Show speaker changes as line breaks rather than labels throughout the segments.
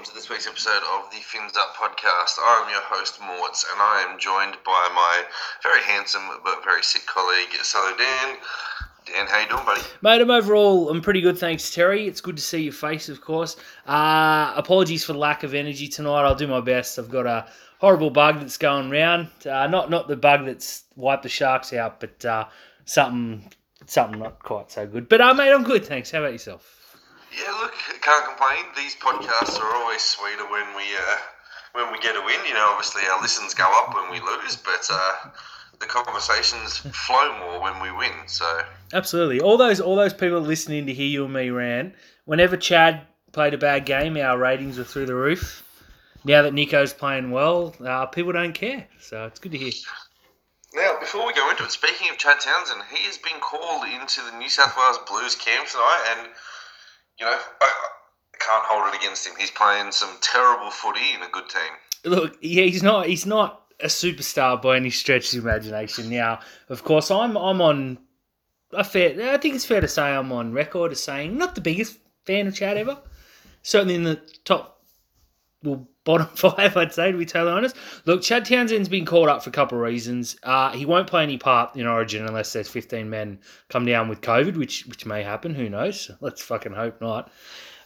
welcome to this week's episode of the Fins Up podcast. I'm your host, Morts, and I am joined by my very handsome but very sick colleague, Salo Dan. Dan, how you doing, buddy?
Mate, I'm overall, I'm pretty good, thanks, Terry. It's good to see your face, of course. Uh, apologies for the lack of energy tonight. I'll do my best. I've got a horrible bug that's going round. Uh, not not the bug that's wiped the sharks out, but uh, something something not quite so good. But uh, mate, I'm good, thanks. How about yourself?
Yeah, look, can't complain. These podcasts are always sweeter when we uh, when we get a win. You know, obviously our listens go up when we lose, but uh, the conversations flow more when we win. So
Absolutely. All those all those people listening to hear you and me ran. Whenever Chad played a bad game, our ratings were through the roof. Now that Nicho's playing well, uh, people don't care. So it's good to hear.
now, before we go into it, speaking of Chad Townsend, he has been called into the New South Wales Blues camp tonight, and you know I, I can't hold it against him. He's playing some terrible footy in a good team.
Look, yeah, he's not he's not a superstar by any stretch of imagination. Now, of course, I'm I'm on a fair. I think it's fair to say I'm on record as saying not the biggest fan of Chad ever. Certainly in the top, well, bottom five, I'd say to be totally honest. Look, Chad Townsend's been called up for a couple of reasons. Uh, he won't play any part in Origin unless there's 15 men come down with COVID, which which may happen. Who knows? Let's fucking hope not.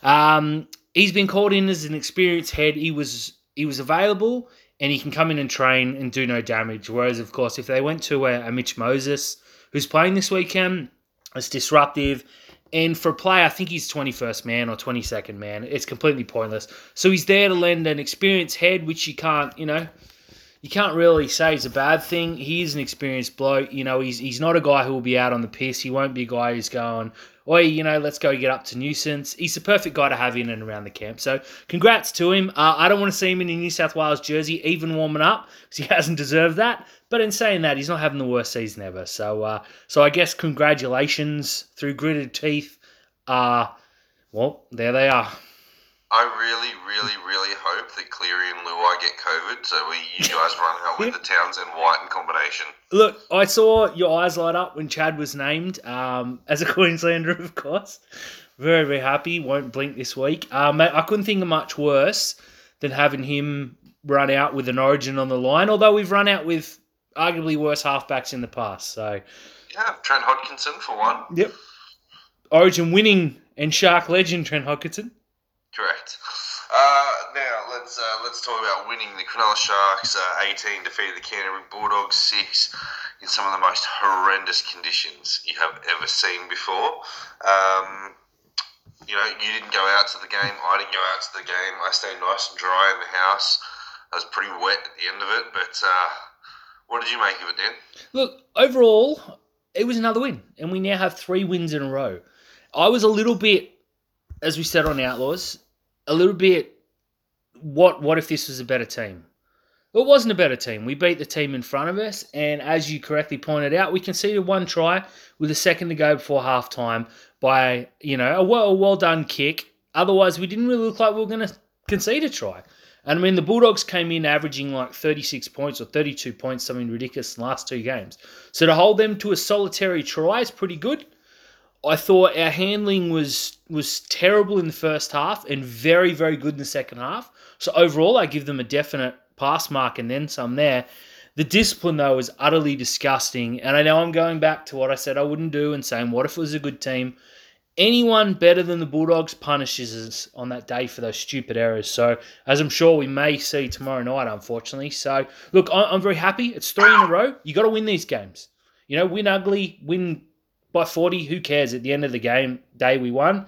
Um, he's been called in as an experienced head. He was he was available and he can come in and train and do no damage. Whereas, of course, if they went to a, a Mitch Moses who's playing this weekend, it's disruptive. And for a play, I think he's 21st man or 22nd man. It's completely pointless. So he's there to lend an experienced head, which you can't, you know, you can't really say it's a bad thing. He is an experienced bloke. You know, he's he's not a guy who will be out on the piss. He won't be a guy who's going, oi, you know, let's go get up to nuisance. He's the perfect guy to have in and around the camp. So congrats to him. Uh, I don't want to see him in a New South Wales jersey, even warming up, because he hasn't deserved that. But in saying that, he's not having the worst season ever. So, uh, so I guess congratulations through gritted teeth. Uh, well, there they are.
I really, really, really hope that Cleary and Luai get COVID, so we you guys run out with the Townsend White in combination.
Look, I saw your eyes light up when Chad was named um, as a Queenslander, of course. Very, very happy. Won't blink this week. Um, mate, I couldn't think of much worse than having him run out with an origin on the line, although we've run out with arguably worse halfbacks in the past. So,
Yeah, Trent Hodkinson for one.
yep. Origin winning and Shark legend Trent Hodkinson.
Correct. Uh, now let's uh, let's talk about winning. The Cronulla Sharks uh, 18 defeated the Canterbury Bulldogs 6 in some of the most horrendous conditions you have ever seen before. Um, you know, you didn't go out to the game. I didn't go out to the game. I stayed nice and dry in the house. I was pretty wet at the end of it, but uh, what did you make of it, Dan?
Look, overall, it was another win, and we now have three wins in a row. I was a little bit, as we said on the Outlaws, a little bit. What what if this was a better team? It wasn't a better team. We beat the team in front of us, and as you correctly pointed out, we conceded one try with a second to go before halftime by you know a well, a well done kick. Otherwise, we didn't really look like we were going to concede a try. And I mean, the Bulldogs came in averaging like 36 points or 32 points, something ridiculous in the last two games. So to hold them to a solitary try is pretty good. I thought our handling was was terrible in the first half and very very good in the second half. So overall, I give them a definite pass mark and then some there. The discipline though is utterly disgusting, and I know I'm going back to what I said I wouldn't do and saying what if it was a good team. Anyone better than the Bulldogs punishes us on that day for those stupid errors. So, as I'm sure we may see tomorrow night, unfortunately. So, look, I'm very happy. It's three in a row. You got to win these games. You know, win ugly, win by 40. Who cares? At the end of the game day, we won.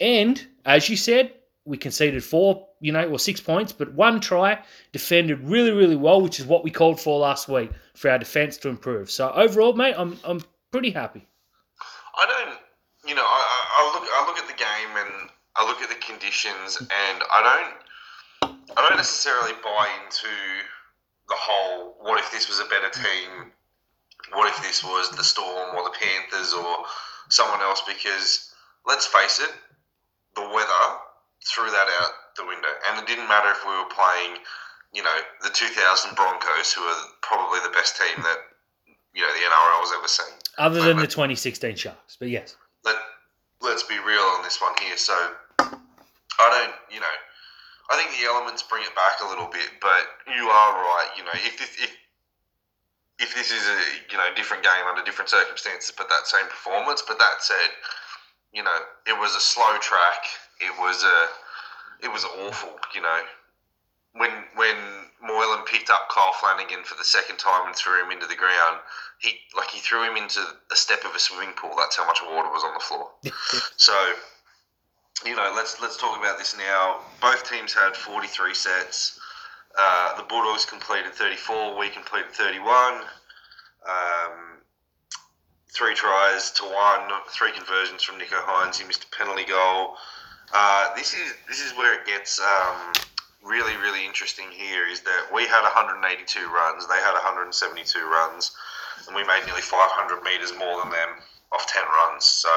And as you said, we conceded four, you know, or six points, but one try, defended really, really well, which is what we called for last week for our defence to improve. So overall, mate, I'm I'm pretty happy.
I don't, you know, I, I I look, I look at the game and I look at the conditions, and I don't, I don't necessarily buy into the whole. What if this was a better team? What if this was the Storm or the Panthers or someone else? Because let's face it, the weather threw that out the window, and it didn't matter if we were playing, you know, the 2000 Broncos, who are probably the best team that you know the NRL has ever seen.
Other than the 2016 Sharks, but yes.
let let's be real on this one here. So I don't, you know, I think the elements bring it back a little bit, but you are right. You know, if this, if if this is a you know different game under different circumstances, but that same performance. But that said, you know, it was a slow track. It was a it was awful. You know, when when Moylan picked up Kyle Flanagan for the second time and threw him into the ground, he like he threw him into a step of a swimming pool. That's how much water was on the floor. so, you know, let's let's talk about this now. Both teams had 43 sets. Uh, the Bulldogs completed 34. We completed 31. Um, three tries to one. Three conversions from Nicho Hynes. He missed a penalty goal. Uh, this is this is where it gets um, really really interesting. Here is that we had 182 runs. They had 172 runs, and we made nearly 500 meters more than them off 10 runs. So.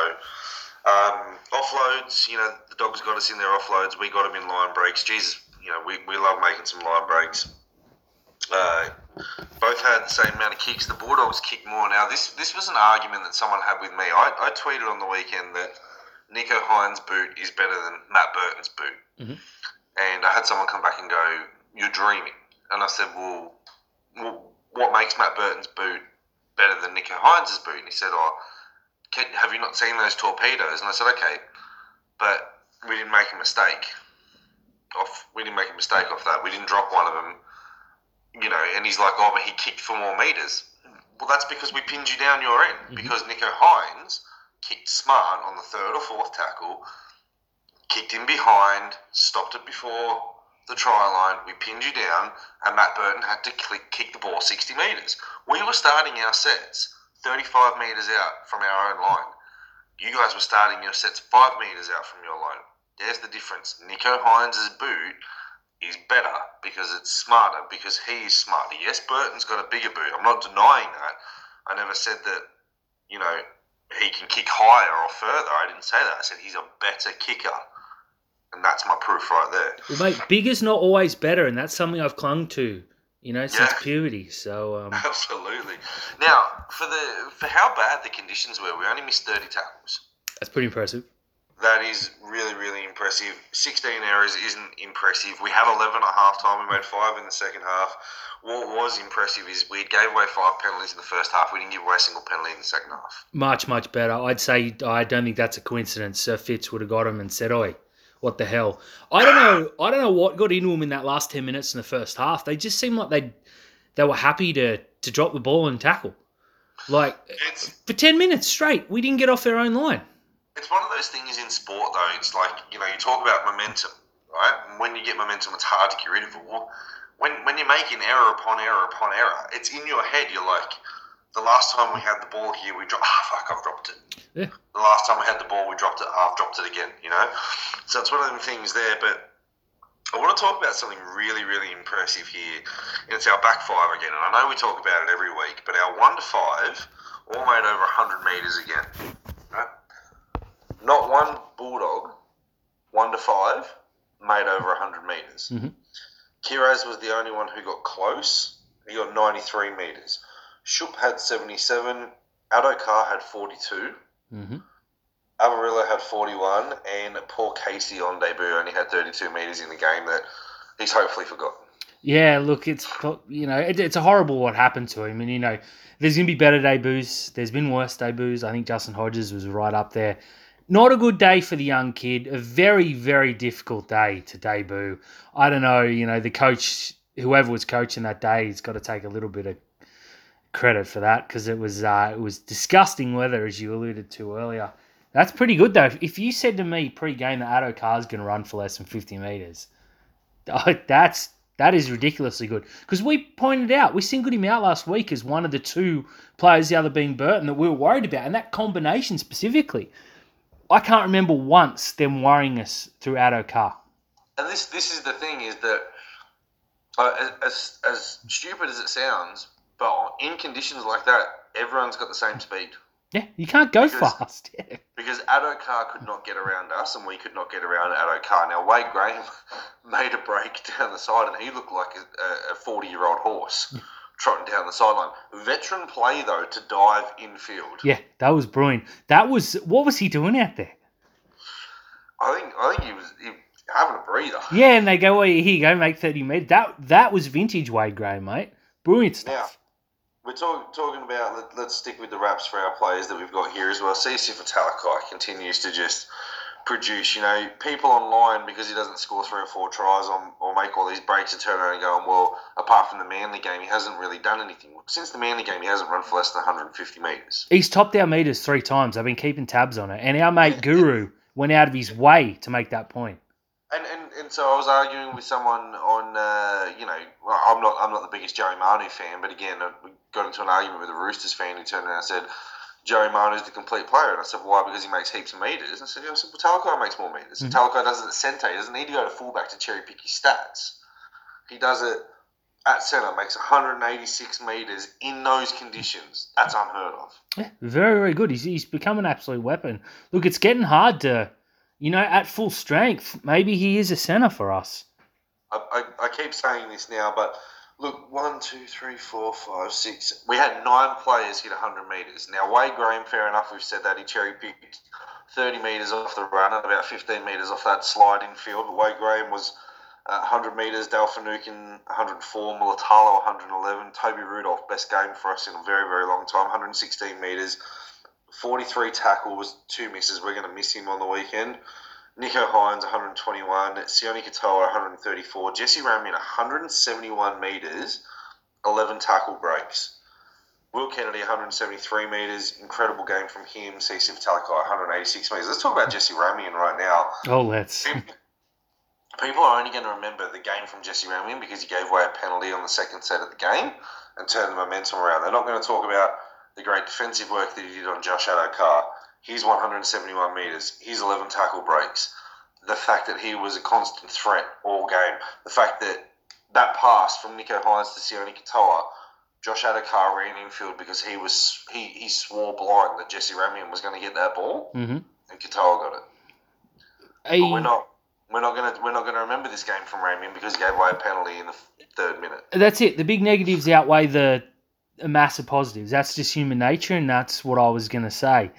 Um, offloads, you know, the dogs got us in their offloads. We got them in line breaks. Jesus, you know, we, we love making some line breaks. Uh, both had the same amount of kicks. The Bulldogs kicked more. Now, this this was an argument that someone had with me. I, I tweeted on the weekend that Nicho Hynes' boot is better than Matt Burton's boot.
Mhm.
And I had someone come back and go, You're dreaming. And I said, Well, well what makes Matt Burton's boot better than Nicho Hynes' boot? And he said, Oh, can, have you not seen those torpedoes? And I said, Okay, but we didn't make a mistake. We didn't make a mistake off that. We didn't drop one of them. You know, and he's like, oh, but he kicked for more meters. Well, that's because we pinned you down your end.
Mhm.
Because Nicho Hynes kicked smart on the third or fourth tackle, kicked in behind, stopped it before the try line. We pinned you down, and Matt Burton had to click, kick the ball 60 meters. We were starting our sets 35 meters out from our own line. You guys were starting your sets five meters out from your line. There's the difference. Nicho Hynes' boot is better because it's smarter, because he is smarter. Yes, Burton's got a bigger boot. I'm not denying that. I never said that, you know, he can kick higher or further. I didn't say that. I said he's a better kicker. And that's my proof right there.
Well, mate, bigger's not always better, and that's something I've clung to, you know, since
Yeah.
puberty. So, um,
Absolutely. Now, for the for how bad the conditions were, we only missed 30 tackles.
that's pretty impressive.
That is really, really impressive. 16 errors isn't impressive. We had 11 at half time. We made five in the second half. What was impressive is we gave away five penalties in the first half. We didn't give away a single penalty in the second half.
Much, much better. I'd say I don't think that's a coincidence. Sir Fitz would have got him and said, "Oi, what the hell?" I don't know. I don't know what got into them in that last ten minutes in the first half. They just seemed like they they were happy to to drop the ball and tackle. Like
It's
for ten minutes straight, we didn't get off their own line.
It's one of those things in sport, though. It's like you know, you talk about momentum, right? And when you get momentum, it's hard to get rid of it. Well, when when you're making error upon error upon error, it's in your head. You're like, the last time we had the ball here, we dropped. Ah, fuck, I've dropped it.
Yeah.
The last time we had the ball, we dropped it. Ah, I've dropped it again. You know, so it's one of them things there. But I want to talk about something really, really impressive here. And it's our back five again. And I know we talk about it every week, but our one to five all made over 100 metres again. Not one Bulldog, one to five, made over 100 metres.
Mhm.
Kiraz was the only one who got close. He got 93 metres. Shup had 77. Addo-Carr had 42.
hmm
Averillo had 41, and poor Casey on debut only had 32 metres in the game that he's hopefully forgotten.
Yeah, look, it's you know it, it's a horrible what happened to him, and you know there's gonna be better debuts. There's been worse debuts. I think Justin Hodges was right up there. Not a good day for the young kid. A very very difficult day to debut. I don't know. You know the coach, whoever was coaching that day, has got to take a little bit of credit for that because it was uh, it was disgusting weather as you alluded to earlier. That's pretty good though. If you said to me pre-game that Addo Carr's going to run for less than 50 meters, oh, that's that is ridiculously good. Because we pointed out, we singled him out last week as one of the two players, the other being Burton, that we were worried about, and that combination specifically. I can't remember once them worrying us through Addo Carr.
And this this is the thing is that uh, as as stupid as it sounds, but in conditions like that, everyone's got the same speed.
Yeah, you can't go
Because-
fast. Yeah.
Because Addo-Carr could not get around us, and we could not get around Addo-Carr. Now Wade Graham made a break down the side, and he looked like a forty-year-old horse trotting down the sideline. Veteran play though to dive infield.
yeah, that was brilliant. That was what was he doing out there?
I think I think he was he, having a breather.
Yeah, and they go, well, here you go, make 30 metres. That, that was vintage Wade Graham, mate. Brilliant stuff.
We're talk, talking about, let, let's stick with the wraps for our players that we've got here as well. Siosifa Talakai continues to just produce. You know, people online, because he doesn't score three or four tries on, or make all these breaks, and turn around and go, well, apart from the Manly game, he hasn't really done anything. Since the Manly game, he hasn't run for less than 150 metres.
He's topped our meters three times. I've been keeping tabs on it. And our mate Guru went out of his way to make that point.
And, and, and so I was arguing with someone on, uh, you know, I'm not I'm not the biggest Joey Manu fan, but again, I- we got into an argument with a Roosters fan who turned around and said, Joey is the complete player. And I said, why? Because he makes heaps of meters. And I said, yeah, I said well, Talakai makes more meters.
Mhm.
Talakai does it at centre. He doesn't need to go to fullback to cherry pick his stats. He does it at centre, makes 186 meters in those conditions. That's unheard of.
Yeah, very, very good. He's, he's become an absolute weapon. Look, it's getting hard to, you know, at full strength, maybe he is a centre for us.
I, I, I keep saying this now, but look, one, two, three, four, five, six. We had nine players hit 100 metres. Now, Wade Graham, fair enough, we've said that he cherry picked 30 metres off the run and about 15 metres off that slide in field. But Wade Graham was uh, 100 metres, Dale Finucane 104, Mulitalo 111, Toby Rudolf, best game for us in a very, very long time, 116 metres. 43 tackles, two misses. We're going to miss him on the weekend. Nicho Hynes 121, Sione Katoa 134, Jesse Ramien 171 metres, 11 tackle breaks. Will Kennedy 173 metres, incredible game from him. CC Talakai 186 metres. Let's talk about Jesse Ramien right now.
Oh, let's.
People are only going to remember the game from Jesse Ramien because he gave away a penalty on the second set of the game and turned the momentum around. They're not going to talk about the great defensive work that he did on Josh Addo-Carr. His 171 metres, He's 11 tackle breaks, the fact that he was a constant threat all game, the fact that that pass from Nicho Hynes to Sione Katoa, Josh Addo-Carr ran infield because he was he, he swore blind that Jesse Ramien was going to get that ball,
Mm-hmm.
and Katoa got it. But we're not we're not gonna we're not gonna remember this game from Ramien because he gave away a penalty in the third minute.
That's it. The big negatives outweigh the massive positives. That's just human nature, and that's what I was going to say.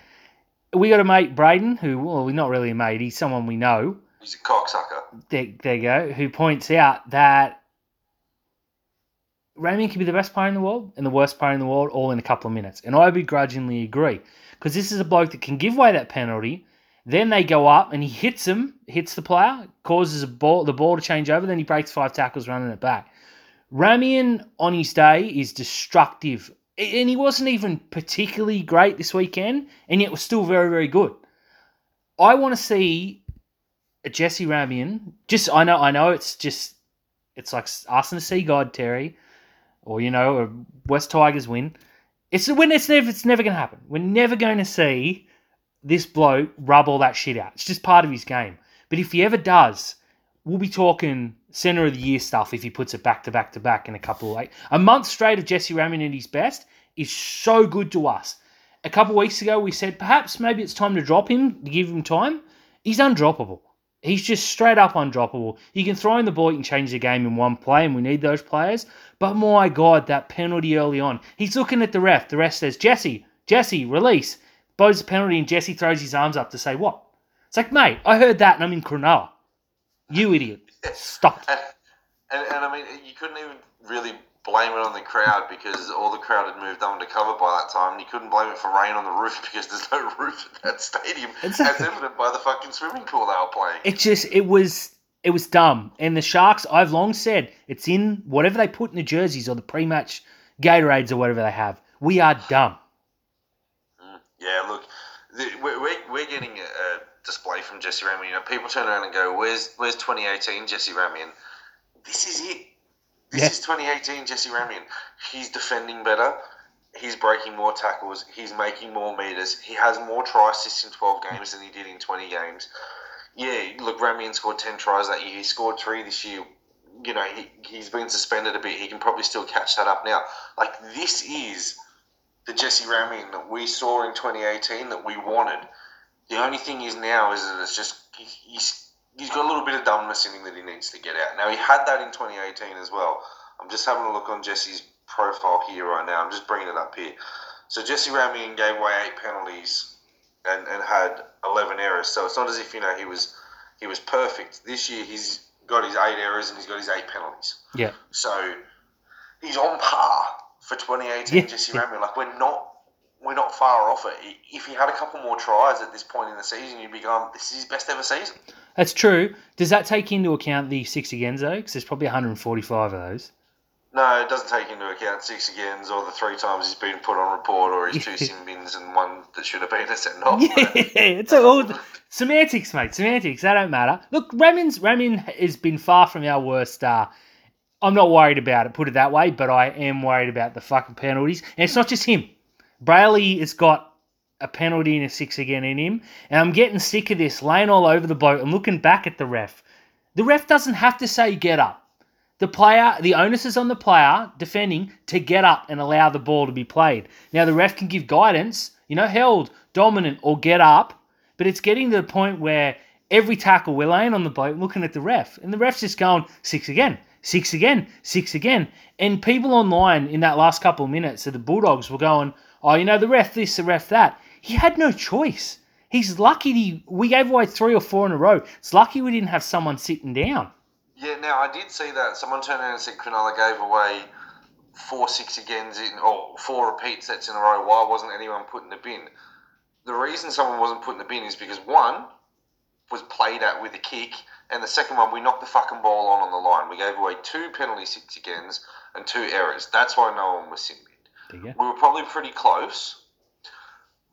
We got a mate, Braden, who, well, he's not really a mate, he's someone we know.
He's a cocksucker.
There, there you go. Who points out that Ramien can be the best player in the world and the worst player in the world all in a couple of minutes. And I begrudgingly agree. Because this is a bloke that can give away that penalty. Then they go up and he hits him, hits the player, causes a ball, the ball to change over. Then he breaks five tackles running it back. Ramien on his day is destructive. And he wasn't even particularly great this weekend, and yet was still very, very good. I want to see a Jesse Ramien. Just I know I know it's just it's like asking to see God, Terry, or you know, a West Tigers win. It's when it's never it's never gonna happen. We're never going to see this bloke rub all that shit out. It's just part of his game. But if he ever does, we'll be talking center of the year stuff if he puts it back to back to back in a couple of like a month straight of Jesse Ramien at his best is so good to us. A couple weeks ago we said perhaps maybe it's time to drop him to give him time. He's undroppable. He's just straight up undroppable. You can throw in the ball, you can change the game in one play, and we need those players. But my God, that penalty early on. He's looking at the ref. The ref says, Jesse, Jesse, release. Blows the penalty, and Jesse throws his arms up to say, What? It's like, mate, I heard that and I'm in Cronulla. You idiot. Stop.
And, and, and I mean, you couldn't even really blame it on the crowd because all the crowd had moved on to cover by that time. And you couldn't blame it for rain on the roof because there's no roof at that stadium,
It's-
as evident by the fucking swimming pool they were playing.
It just it was it was dumb. And the Sharks, I've long said, it's in whatever they put in the jerseys or the pre-match Gatorades or whatever they have. We are dumb.
Mm, Yeah, look, the, we're, we're, we're getting a, a display from Jesse Ramien. You know, people turn around and go, "Where's where's 2018 Jesse Ramien?" This is it. This
Yeah.
is 2018 Jesse Ramien. He's defending better. He's breaking more tackles. He's making more meters. He has more try assists in 12 games than he did in 20 games. Yeah, look, Ramien scored 10 tries that year. He scored three this year. You know, he, he's been suspended a bit. He can probably still catch that up now. Like, this is the Jesse Ramien that we saw in 2018 that we wanted. The only thing is now is that it's just he, he's he's got a little bit of dumbness in him that he needs to get out. Now he had that in 2018 as well. I'm just having a look on Jesse's profile here right now. I'm just bringing it up here. So Jesse Ramien gave away eight penalties and, and had 11 errors. So it's not as if you know he was he was perfect. This year, he's got his eight errors and he's got his eight penalties.
Yeah.
So he's on par for 2018.
Yeah,
Jesse
yeah.
Ramsey. Like we're not. We're not far off it. If he had a couple more tries at this point in the season, you'd be going, "This is his best ever season."
That's true. Does that take into account the six agains though? Because there's probably 145 of those.
No, it doesn't take into account six agains or the three times he's been put on report or his two sin bins and one that should have been a send off.
Yeah, it's all semantics, mate. Semantics. That don't matter. Look, Ramien's Ramien has been far from our worst star. I'm not worried about it, put it that way, but I am worried about the fucking penalties. And it's not just him. Brailey has got a penalty and a six again in him, and I'm getting sick of this laying all over the boat and looking back at the ref. The ref doesn't have to say get up. The player, the onus is on the player defending to get up and allow the ball to be played. Now the ref can give guidance, you know, held, dominant, or get up, but it's getting to the point where every tackle we're laying on the boat looking at the ref, and the ref's just going six again, six again, six again. And people online in that last couple of minutes of the Bulldogs were going, oh, you know, the ref this, the ref that. He had no choice. He's lucky he, we gave away three or four in a row. It's lucky we didn't have someone sitting down.
Yeah, now I did see that someone turned around and said Cronulla gave away four six agains in or four repeat sets in a row. Why wasn't anyone put in the bin? The reason someone wasn't put in the bin is because one was played at with a kick, and the second one we knocked the fucking ball on on the line. We gave away two penalty six agains and two errors. That's why no one was
go.
We were probably pretty close.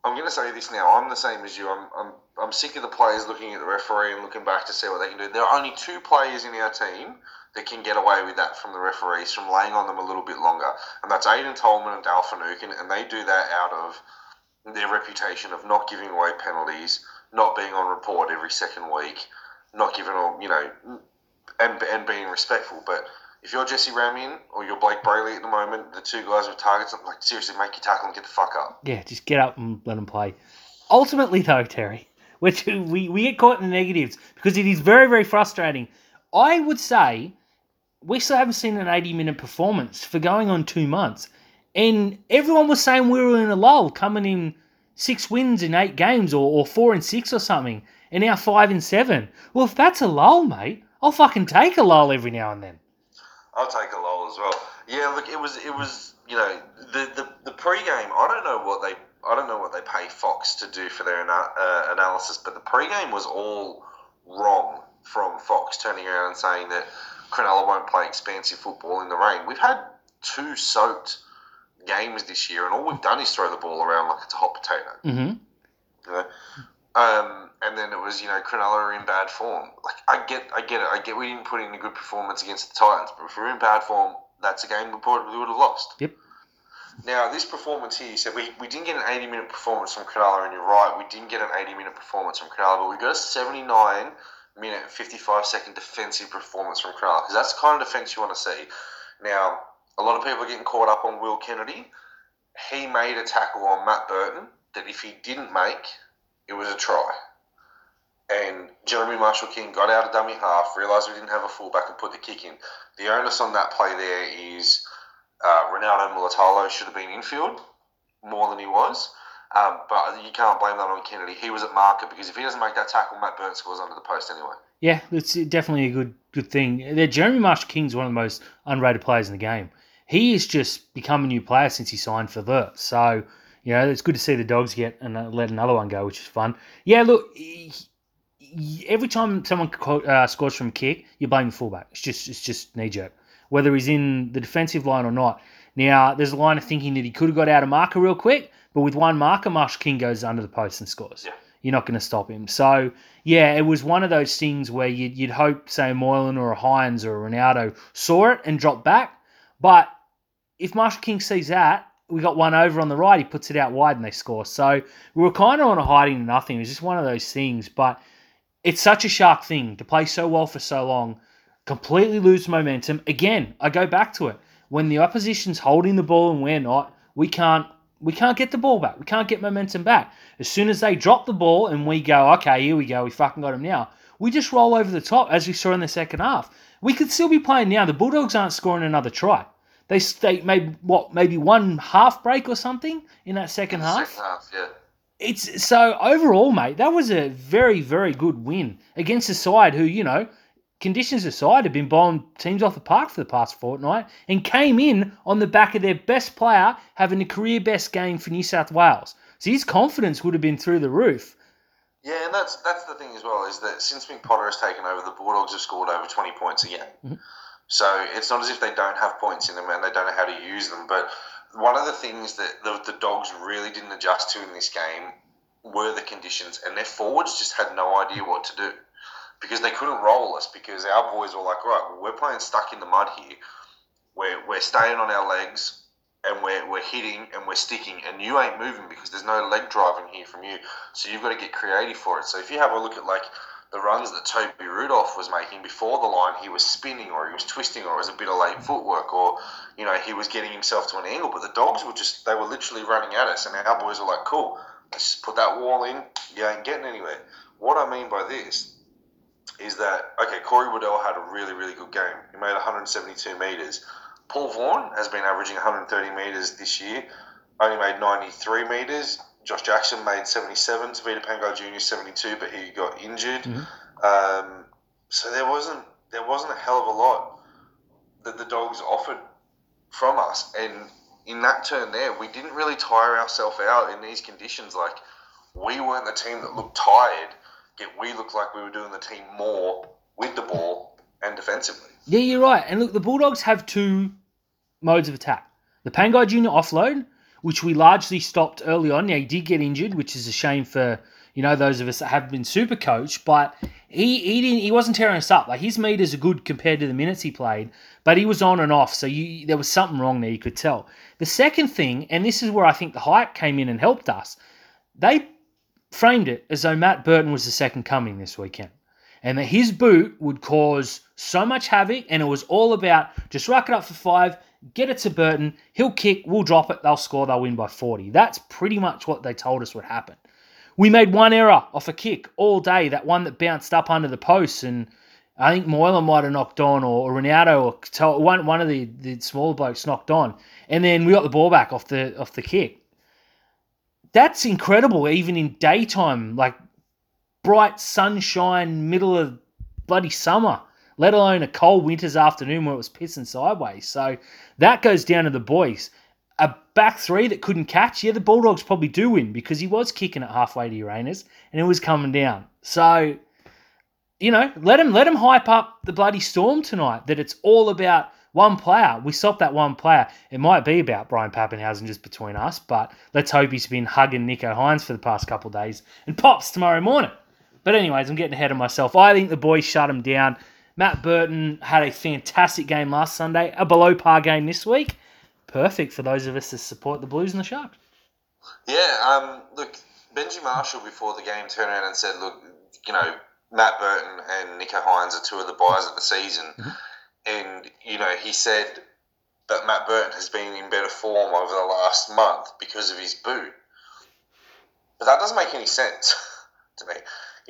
I'm going to say this now. I'm the same as you. I'm, I'm, I'm sick of the players looking at the referee and looking back to see what they can do. There are only two players in our team that can get away with that from the referees, from laying on them a little bit longer. And that's Aiden Tolman and Dal Finucane, and they do that out of their reputation of not giving away penalties, not being on report every second week, not giving all, you know, and, and being respectful. But if you're Jesse Ramien or you're Blake Brailey at the moment, the two guys with targets, I'm like, seriously, make your tackle and get the fuck up.
Yeah, just get up and let them play. Ultimately, though, Terry, which we, we get caught in the negatives because it is very, very frustrating. I would say we still haven't seen an 80 minute performance for going on two months. And everyone was saying we were in a lull, coming in six wins in eight games or, or four and six or something, and now five and seven. Well, if that's a lull, mate, I'll fucking take a lull every now and then.
I'll take a lull as well. Yeah, look, it was it was you know the the, the pre-game. I don't know what they I don't know what they pay Fox to do for their ana- uh, analysis, but the pre-game was all wrong from Fox turning around and saying that Cronulla won't play expansive football in the rain. We've had two soaked games this year, and all we've done is throw the ball around like it's a hot potato.
hmm
You know? Um, and then it was, you know, Cronulla are in bad form. I get, I get it. I get we didn't put in a good performance against the Titans, but if we're in bad form, that's a game we probably would have lost.
Yep.
Now, this performance here, you said we, we didn't get an 80 minute performance from Cronulla, and you're right, we didn't get an 80 minute performance from Cronulla, but we got a 79 minute, 55 second defensive performance from Cronulla, because that's the kind of defence you want to see. Now, a lot of people are getting caught up on Will Kennedy. He made a tackle on Matt Burton that if he didn't make, it was a try. And Jeremy Marshall King got out of dummy half, realised we didn't have a fullback, and put the kick in. The onus on that play there is uh, Ronaldo Mulitalo should have been infield more than he was. Um, but you can't blame that on Kennedy. He was at marker because if he doesn't make that tackle, Matt Burns scores under the post anyway.
Yeah, it's definitely a good good thing. Jeremy Marshall King's one of the most underrated players in the game. He has just become a new player since he signed for the. So, you know, it's good to see the dogs get and let another one go, which is fun. Yeah, look, he- every time someone uh, scores from a kick, you blame the fullback. It's just it's just knee jerk, whether he's in the defensive line or not. Now, there's a line of thinking that he could have got out of marker real quick, but with one marker, Marshall King goes under the post and scores.
Yeah.
You're not going to stop him. So, yeah, it was one of those things where you'd, you'd hope, say, Moylan or a Hynes or a Ronaldo saw it and dropped back. But if Marshall King sees that, we got one over on the right, he puts it out wide and they score. So we were kind of on a hiding to nothing. It was just one of those things. But it's such a shark thing to play so well for so long, completely lose momentum. Again, I go back to it. When the opposition's holding the ball and we're not, we can't we can't get the ball back. We can't get momentum back. As soon as they drop the ball and we go, okay, here we go, we fucking got him now. We just roll over the top as we saw in the second half. We could still be playing now. The Bulldogs aren't scoring another try. They they made what maybe one half break or something in that second half.
Second half, yeah.
It's so overall, mate. That was a very, very good win against a side who, you know, conditions aside, have been blowing teams off the park for the past fortnight, and came in on the back of their best player having a career best game for New South Wales. So his confidence would have been through the roof.
Yeah, and that's that's the thing as well is that since Mick Potter has taken over, the Bulldogs have scored over twenty points a game.
Mhm.
So it's not as if they don't have points in them and they don't know how to use them. But one of the things that the, the Dogs really didn't adjust to in this game were the conditions, and their forwards just had no idea what to do because they couldn't roll us because our boys were like, right, well, we're playing stuck in the mud here. We're, we're staying on our legs and we're, we're hitting and we're sticking and you ain't moving because there's no leg driving here from you. So you've got to get creative for it. So if you have a look at like the runs that Toby Rudolf was making before the line, he was spinning or he was twisting or it was a bit of late footwork or, you know, he was getting himself to an angle. But the dogs were just, they were literally running at us and our boys were like, cool, let's just put that wall in. You ain't getting anywhere. What I mean by this is that okay, Corey Waddell had a really really good game. He made 172 meters. Paul Vaughan has been averaging 130 meters this year. Only made 93 meters. Josh Jackson made 77. Tevita Pangai Jr. 72, but he got injured.
Mhm.
Um, so there wasn't there wasn't a hell of a lot that the dogs offered from us, and in that turn there, we didn't really tire ourselves out in these conditions. Like we weren't the team that looked tired yet we looked like we were doing the team more with the ball and defensively.
Yeah, you're right. And look, the Bulldogs have two modes of attack. The Pangai Junior offload, which we largely stopped early on. Now he did get injured, which is a shame for you know those of us that have been super coached. But he he didn't he wasn't tearing us up. Like his meters are good compared to the minutes he played, but he was on and off. So you, there was something wrong there. You could tell. The second thing, and this is where I think the hype came in and helped us. They framed it as though Matt Burton was the second coming this weekend. And that his boot would cause so much havoc, and it was all about just ruck it up for five, get it to Burton, he'll kick, we'll drop it, they'll score, they'll win by 40. That's pretty much what they told us would happen. We made one error off a kick all day, that one that bounced up under the post, and I think Moylan might have knocked on, or, or Ronaldo, or one one of the, the smaller blokes knocked on, and then we got the ball back off the off the kick that's incredible even in daytime like bright sunshine middle of bloody summer let alone a cold winter's afternoon where it was pissing sideways so that goes down to the boys a back three that couldn't catch yeah the bulldogs probably do win because he was kicking it halfway to uranus and it was coming down so you know let him let him hype up the bloody storm tonight that it's all about one player. We stopped that one player. It might be about Brian Papenhuyzen just between us, but let's hope he's been hugging Nicho Hynes for the past couple days and pops tomorrow morning. But anyways, I'm getting ahead of myself. I think the boys shut him down. Matt Burton had a fantastic game last Sunday, a below par game this week. Perfect for those of us that support the Blues and the Sharks.
Yeah, um, look, Benji Marshall before the game turned around and said, look, you know, Matt Burton and Nicho Hynes are two of the buyers of the season.
Mhm.
And, you know, he said that Matt Burton has been in better form over the last month because of his boot. But that doesn't make any sense to me.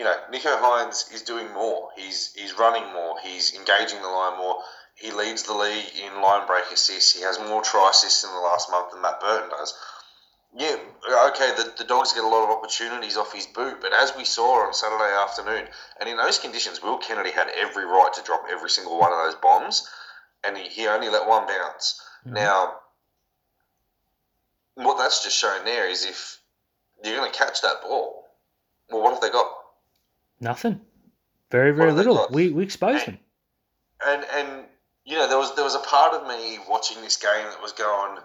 You know, Nicho Hynes is doing more. He's he's running more. He's engaging the line more. He leads the league in line break assists. He has more try assists in the last month than Matt Burton does. Yeah, okay, the, the Dogs get a lot of opportunities off his boot, but as we saw on Saturday afternoon, and in those conditions, Will Kennedy had every right to drop every single one of those bombs, and he, he only let one bounce.
Mhm.
Now, what that's just shown there is if you're going to catch that ball, well, what have they got?
Nothing. Very, very little. We, we exposed him.
And and you know there was there was a part of me watching this game that was going,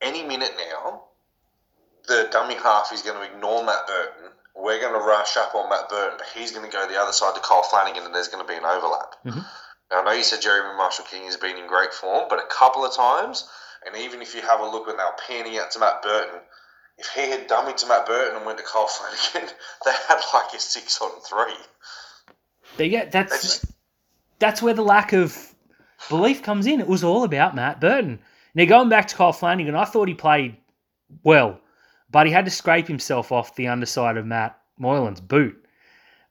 any minute now, the dummy half is going to ignore Matt Burton. We're going to rush up on Matt Burton, but he's going to go the other side to Kyle Flanagan, and there's going to be an overlap.
Mhm.
Now I know you said Jeremy Marshall King has been in great form, but a couple of times, and even if you have a look when they were panning out to Matt Burton. If he had dummied to Matt Burton and went to Kyle Flanagan, they had like a six on three.
They get
They
that's
just
that's where the lack of belief comes in. It was all about Matt Burton. Now going back to Kyle Flanagan, I thought he played well, but he had to scrape himself off the underside of Matt Moylan's boot.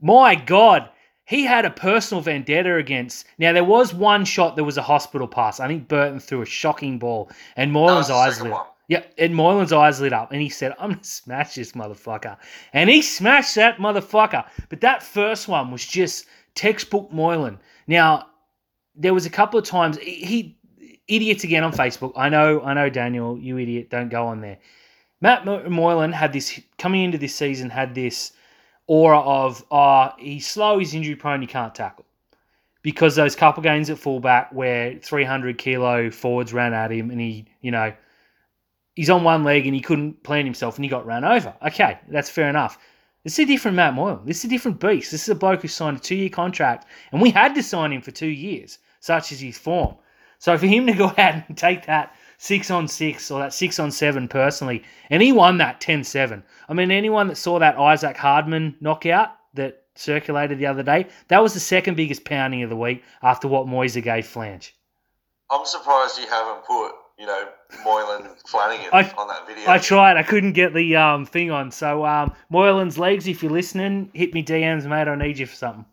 My God, he had a personal vendetta against. Now there was one shot that was a hospital pass. I think Burton threw a shocking ball, and Moylan's eyes lit.
one.
Yeah, and Moylan's eyes lit up and he said, I'm going to smash this motherfucker. And he smashed that motherfucker. But that first one was just textbook Moylan. Now, there was a couple of times he, he idiots again on Facebook. I know, I know, Daniel, you idiot, don't go on there. Matt Moylan had this coming into this season had this aura of ah he's slow, he's injury prone, he can't tackle. Because those couple games at fullback where 300 kilo forwards ran at him and he, you know, he's on one leg and he couldn't plan himself and he got run over. Okay, that's fair enough. This is a different Matt Moylan. This is a different beast. This is a bloke who signed a two year contract and we had to sign him for two years, such is his form. So for him to go out and take that six on six or that six on seven personally. And he won that 10 7. I mean, anyone that saw that Isaac Hardman knockout that circulated the other day, that was the second biggest pounding of the week after what Moiser gave Flange.
I'm surprised you haven't put, you know, Moylan Flanagan I, on that video.
I tried. I couldn't get the um, thing on. So, um, Moylan's legs, if you're listening, hit me DMs, mate. I need you for something.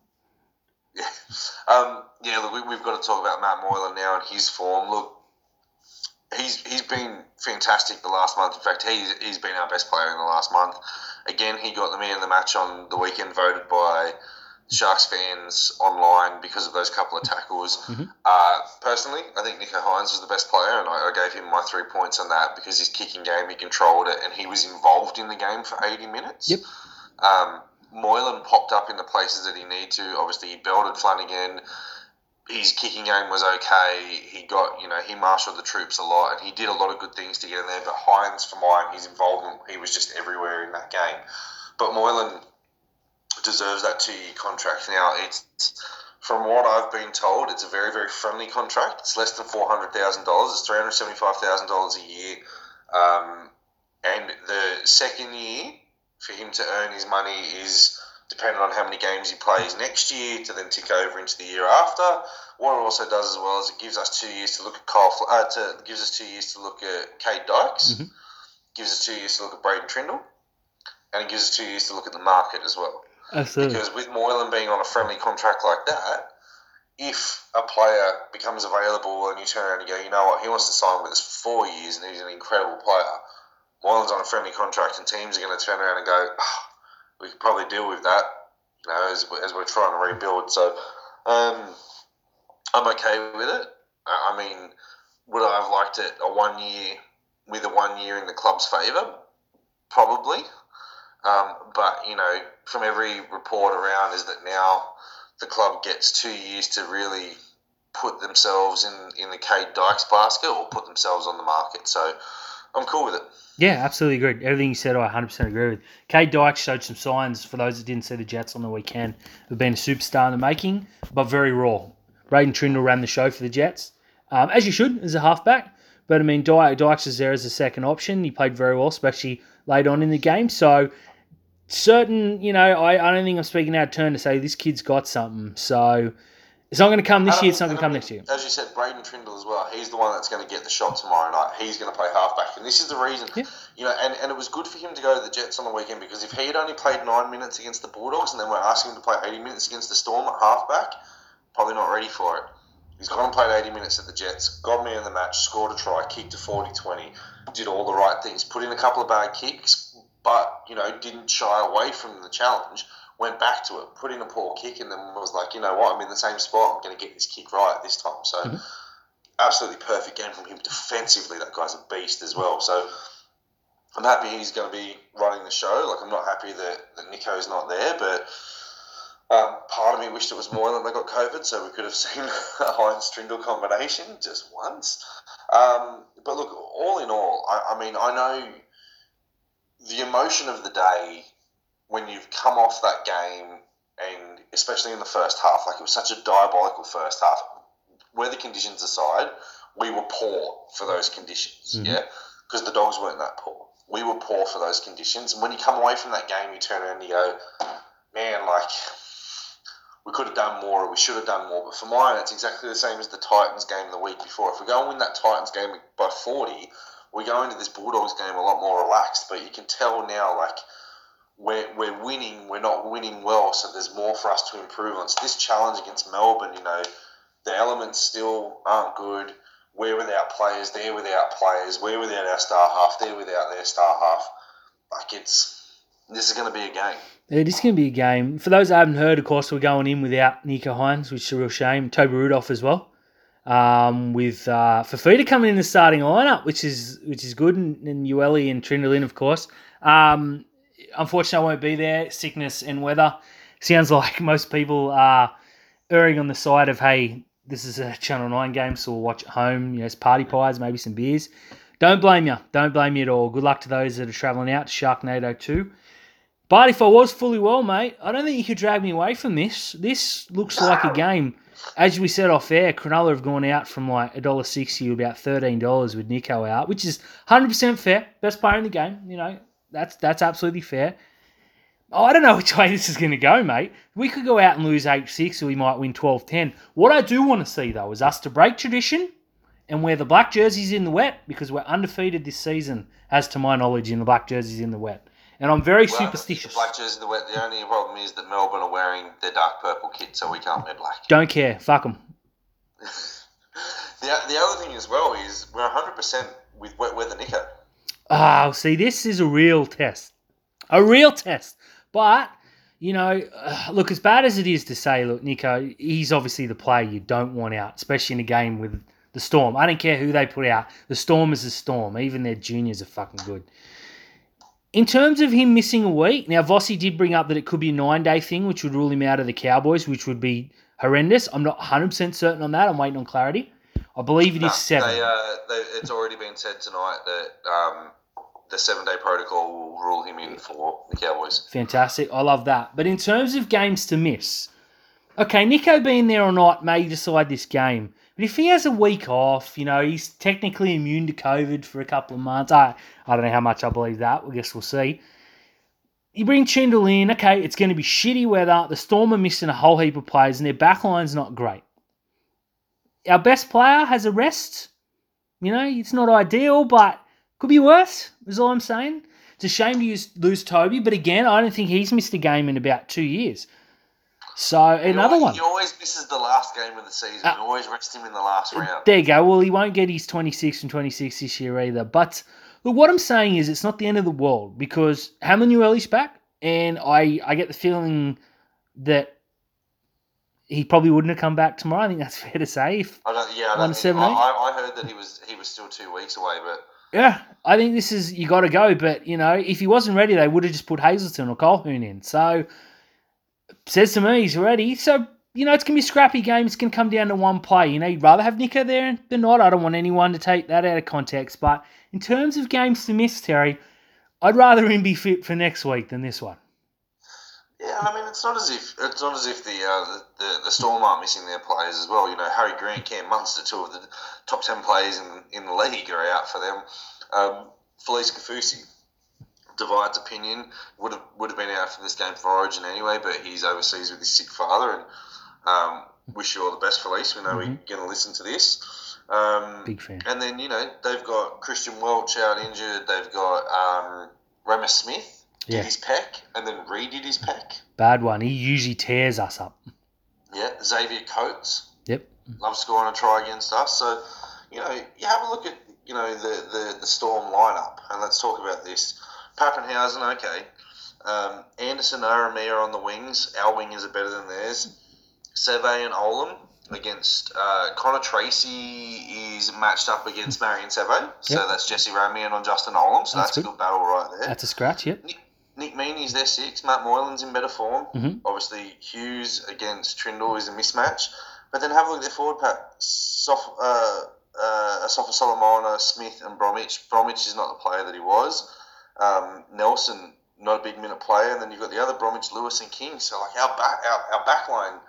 Yeah. Um, yeah, look, we, have got to talk about Matt Moylan now and his form. Look, he's he's been fantastic the last month. In fact, he's he's been our best player in the last month. Again, he got the man of the match on the weekend, voted by Sharks fans online because of those couple of tackles. Mm-hmm. Uh, personally, I think Nicho Hynes was the best player, and I, I, gave him my three points on that because his kicking game, he controlled it, and he was involved in the game for 80 minutes.
Yep.
Um, Moylan popped up in the places that he needed to. Obviously, he belted Flanagan his kicking game was okay. He got, you know, he marshalled the troops a lot and he did a lot of good things to get in there. But Hynes, for mine, his involvement, he was just everywhere in that game. But Moylan deserves that two year contract. Now, it's from what I've been told, it's a very, very friendly contract. It's less than $400,000, it's $375,000 a year. Um, and the second year for him to earn his money is depending on how many games he plays next year to then tick over into the year after. What it also does as well is it gives us two years to look at Kyle, uh, to, gives us two years to look at Kade Dykes, mm-hmm. gives us two years to look at Braydon Trindall, and it gives us two years to look at the market as well. Because with Moylan being on a friendly contract like that, if a player becomes available and you turn around and go, you know what, he wants to sign with us for four years and he's an incredible player, Moylan's on a friendly contract and teams are going to turn around and go, oh, we could probably deal with that, you know, as, as we're trying to rebuild. So um, I'm okay with it. I mean, would I have liked it a one year with a one year in the club's favour? Probably. Um, but, you know, from every report around is that now the club gets two years to really put themselves in, in the Kade Dykes basket or put themselves on the market. So I'm cool with it.
Yeah, absolutely agreed. Everything you said, I 100% agree with. Kade Dykes showed some signs, for those that didn't see the Jets on the weekend, of being a superstar in the making, but very raw. Braydon Trindall ran the show for the Jets, um, as you should, as a halfback. But I mean, Dykes is there as a second option. He played very well, especially late on in the game. So, certain, you know, I, I don't think I'm speaking out of turn to say this kid's got something. So, it's not going to come this year. It's not going to come next year.
As you said, Braydon Trindall as well. He's the one that's going to get the shot tomorrow night. He's going to play halfback, and this is the reason. Yeah. You know, and, and it was good for him to go to the Jets on the weekend because if he had only played nine minutes against the Bulldogs, and then we're asking him to play eighty minutes against the Storm at halfback, probably not ready for it. He's gone and played 80 minutes at the Jets, got me in the match, scored a try, kicked a 40 20, did all the right things, put in a couple of bad kicks, but, you know, didn't shy away from the challenge went back to it, put in a poor kick, and then was like, you know what, I'm in the same spot. I'm going to get this kick right this time. So, mm-hmm. absolutely perfect game from him defensively. That guy's a beast as well. So, I'm happy he's going to be running the show. Like, I'm not happy that, that Nicho's not there, but um, part of me wished it was more than they got COVID, so we could have seen a Hynes Trindall combination just once. Um, but look, all in all, I, I mean, I know the emotion of the day when you've come off that game and especially in the first half, like it was such a diabolical first half. Weather conditions aside, we were poor for those conditions, mm-hmm. yeah, because the dogs weren't that poor. We were poor for those conditions, and when you come away from that game, you turn around and you go, "Man, like we could have done more, or we should have done more." But for mine, it's exactly the same as the Titans game the week before. If we go and win that Titans game by forty, we go into this Bulldogs game a lot more relaxed. But you can tell now, like we're, we're winning, we're not winning well, so there's more for us to improve on. So this challenge against Melbourne, you know, the elements still aren't good. we're without players, they're without players, we're without our star half, they're without their star half. Like it's this is going to be a game.
It is going to be a game. For those that haven't heard, of course, we're going in without Nicho Hynes, which is a real shame. Toby Rudolf as well. Um, with uh, Fifita coming in the starting lineup, which is which is good, and, and Uele and Trindlin, of course. Um, unfortunately, I won't be there. Sickness and weather. Sounds like most people are erring on the side of, hey, this is a Channel 9 game, so we'll watch at home. You know, it's party pies, maybe some beers. Don't blame you. Don't blame you at all. Good luck to those that are travelling out to Sharknado 2. But if I was fully well, mate, I don't think you could drag me away from this. This looks like a game. As we said off air, Cronulla have gone out from like $1.60 to about $13 with Nicho out, which is 100% fair. Best player in the game, you know, that's that's absolutely fair. Oh, I don't know which way this is going to go, mate. We could go out and lose 8 6 or we might win 12 10. What I do want to see, though, is us to break tradition and wear the black jerseys in the wet because we're undefeated this season, as to my knowledge, in the black jerseys in the wet. And I'm very
Well,
superstitious.
The black jersey, the. The only problem is that Melbourne are wearing their dark purple kit, so we can't wear black.
Don't care. Fuck them.
The, the other thing as well is we're 100% with wet weather Nicho.
Oh, see, this is a real test. A real test. But, you know, uh, look, as bad as it is to say, look, Nicho, he's obviously the player you don't want out, especially in a game with the Storm. I don't care who they put out. The Storm is the Storm. Even their juniors are fucking good. In terms of him missing a week, now Vossi did bring up that it could be a nine day thing, which would rule him out of the Cowboys, which would be horrendous. I'm not 100% certain on that. I'm waiting on clarity. I believe it
No,
is seven.
They, uh, they, it's already been said tonight that um, the seven day protocol will rule him in for the Cowboys.
Fantastic. I love that. But in terms of games to miss, okay, Nicho being there or not may decide this game. But if he has a week off, you know, he's technically immune to COVID for a couple of months. I, I don't know how much I believe that. I guess we'll see. You bring Trindall in, okay, it's going to be shitty weather. The Storm are missing a whole heap of players, and their backline's not great. Our best player has a rest. You know, it's not ideal, but could be worse, is all I'm saying. It's a shame to use, lose Toby, but again, I don't think he's missed a game in about two years. So another
he
one.
He always misses the last game of the season.
Uh,
we always rest him in the last round.
There you go. Well, he won't get his 26 and 26 this year either. But look, what I'm saying is it's not the end of the world because Hamlin Uele's back, and I, I get the feeling that he probably wouldn't have come back tomorrow. I think that's fair to say. If,
I don't, yeah, I, don't think, I, I heard that he was he was still two weeks away, but
yeah, I think this is you got to go. But you know, if he wasn't ready, they would have just put Hazelton or Colquhoun in. So says to me he's ready. So you know, it's gonna be a scrappy game. It's gonna come down to one play. You know, you'd rather have Nicho there than not. I don't want anyone to take that out of context. But in terms of games to miss, Terry, I'd rather him be fit for next week than this one.
yeah, I mean it's not as if it's not as if the uh, the, the the Storm aren't missing their players as well. You know, Harry Grant, Cam Munster, two of the top ten players in in the league are out for them. Um, Felise Kaufusi divides opinion. Would have would have been out for this game for Origin anyway, but he's overseas with his sick father, and um, wish you all the best, Felice. We know we're going to listen to this. Um,
Big fan.
and then you know they've got Christian Welch out injured. They've got um, Rama Smith did
Yeah.
his pec, and then redid his pec.
Bad one. He usually tears us up.
Yeah, Xavier Coates
Yep.
loves scoring a try against us. So you know you have a look at you know the the, the Storm lineup, and let's talk about this. Papenhuyzen, okay. Um, Anderson, Aramea on the wings. Our wingers are better than theirs. Seve and Olam against uh, Connor Tracey is matched up against Marion Seve. So
Yep.
that's Jesse Ramien on Justin Olam. So
That's
that's, a
good.
battle right there.
That's a scratch. Yep.
Nick, Nick Meaney's their six. Matt Moylan's in better form.
Mhm.
Obviously, Hughes against Trindall is a mismatch. But then have a look at their forward pack. Sof, uh, uh, Asofa-Solomona, Smith, and Bromwich. Bromwich is not the player that he was. Um, Nelson, not a big minute player. And then you've got the other Bromwich, Lewis, and King. So, like, our back, our, our back line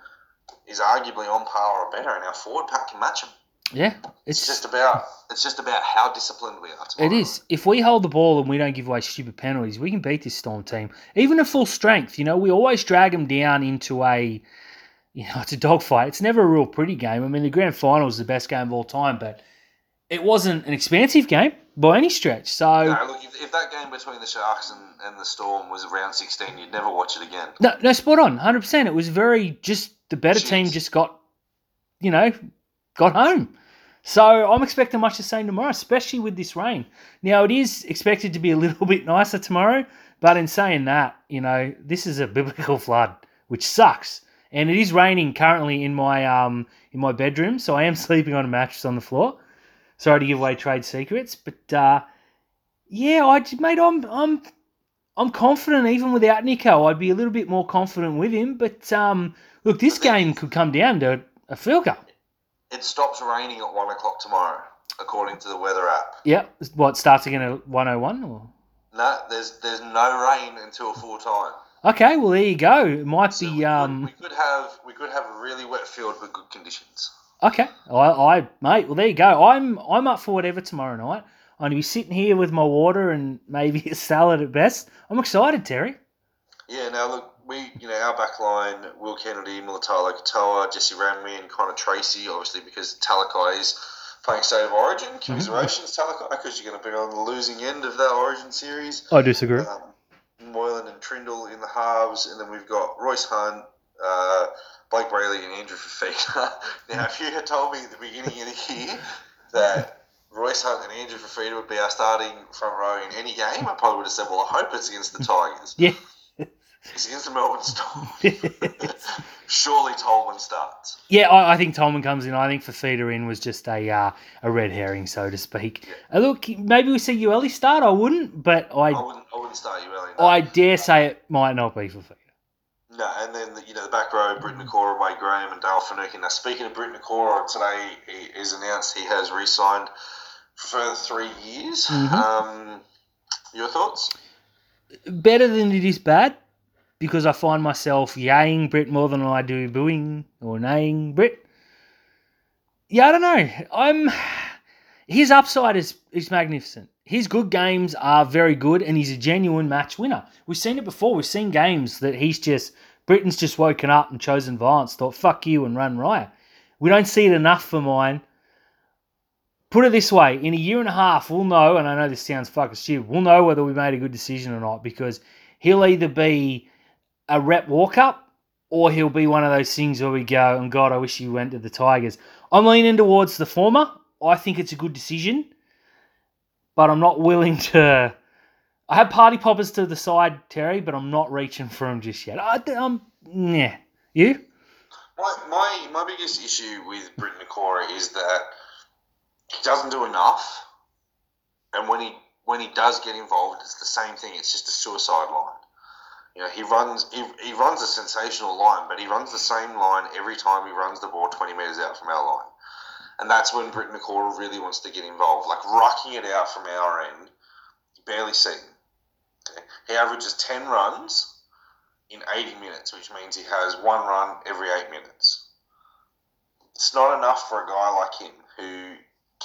is arguably on par or better, and our forward pack can match them.
Yeah.
It's,
It's
just about it's just about how disciplined we are.
It
tomorrow.
is. If we hold the ball and we don't give away stupid penalties, we can beat this Storm team. Even at full strength, you know, we always drag them down into a, you know, it's a dogfight. It's never a real pretty game. I mean, the grand final is the best game of all time, but it wasn't an expansive game by any stretch. So,
No, look, if, if that game between the Sharks and, and the Storm was round 16, you'd never watch it again.
no, no, spot on, hundred percent. It was very just the better team just got, you know, got home. So I'm expecting much the same tomorrow, especially with this rain. Now it is expected to be a little bit nicer tomorrow, but in saying that, you know, this is a biblical flood, which sucks. And it is raining currently in my um in my bedroom, so I am sleeping on a mattress on the floor. Sorry to give away trade secrets, but uh, yeah, I mate, I'm I'm I'm confident even without Nicho. I'd be a little bit more confident with him, but um, look, this game could come down to a field goal.
It stops raining at one o'clock tomorrow, according to the weather app.
Yeah, what starts again at 101 or?
No, there's there's no rain until full time.
Okay, well there you go. It might
So we,
be um.
we could have we could have a really wet field with good conditions.
Okay, I, I, mate. Well, there you go. I'm, I'm up for whatever tomorrow night. I'm gonna be sitting here with my water and maybe a salad at best. I'm excited, Terry.
Yeah. Now look, we you know our back line: Will Kennedy, Mulitalo Katoa, Jesse Ramsey, and Connor Tracey. Obviously, because Talakai is playing State of Origin. Commiserations, Talakai, because you're going to be on the losing end of that Origin series.
I disagree.
Um, Moylan and Trindall in the halves, and then we've got Royce Hunt, uh, Blayke Brailey, and Andrew Fifita. now, if you had told me at the beginning of the year that Royce Hunt and Andrew Fifita would be our starting front row in any game, I probably would have said, "Well, I hope it's against the Tigers.
Yeah.
It's against the Melbourne Storm. Surely Tolman starts."
Yeah, I, I think Tolman comes in. I think Fifita in was just a uh, a red herring, so to speak. Uh, look, maybe we see Uele start. I wouldn't, but
I
I
wouldn't. I wouldn't start early. no.
I dare say it might not be Fifita.
No, and then you know the back row, Britt Nikora, Wade Graham, and Dale Finucane. Now, speaking of Britt Nikora, today he is announced he has re-signed for further three years.
Mhm.
Um, your thoughts?
Better than it is bad, because I find myself yaying Brit more than I do booing or naying Brit. Yeah, I don't know. I'm his upside is is magnificent. His good games are very good, and he's a genuine match winner. We've seen it before. We've seen games that he's just Britain's just woken up and chosen violence, thought fuck you and run riot. We don't see it enough for mine. Put it this way: in a year and a half, we'll know. And I know this sounds fucking stupid. We'll know whether we made a good decision or not because he'll either be a rep walk up or he'll be one of those things where we go, and God, I wish he went to the Tigers. I'm leaning towards the former. I think it's a good decision, but I'm not willing to. I have party poppers to the side, Terry, but I'm not reaching for them just yet. I, I'm, yeah. You?
My, my my biggest issue with Britt Nikora is that he doesn't do enough, and when he when he does get involved, it's the same thing. It's just a suicide line. You know, he runs he, he runs a sensational line, but he runs the same line every time he runs the ball twenty meters out from our line, and that's when Britt Nikora really wants to get involved, like rucking it out from our end. Barely seen. Okay? He averages ten runs in 80 minutes, which means he has one run every eight minutes. It's not enough for a guy like him who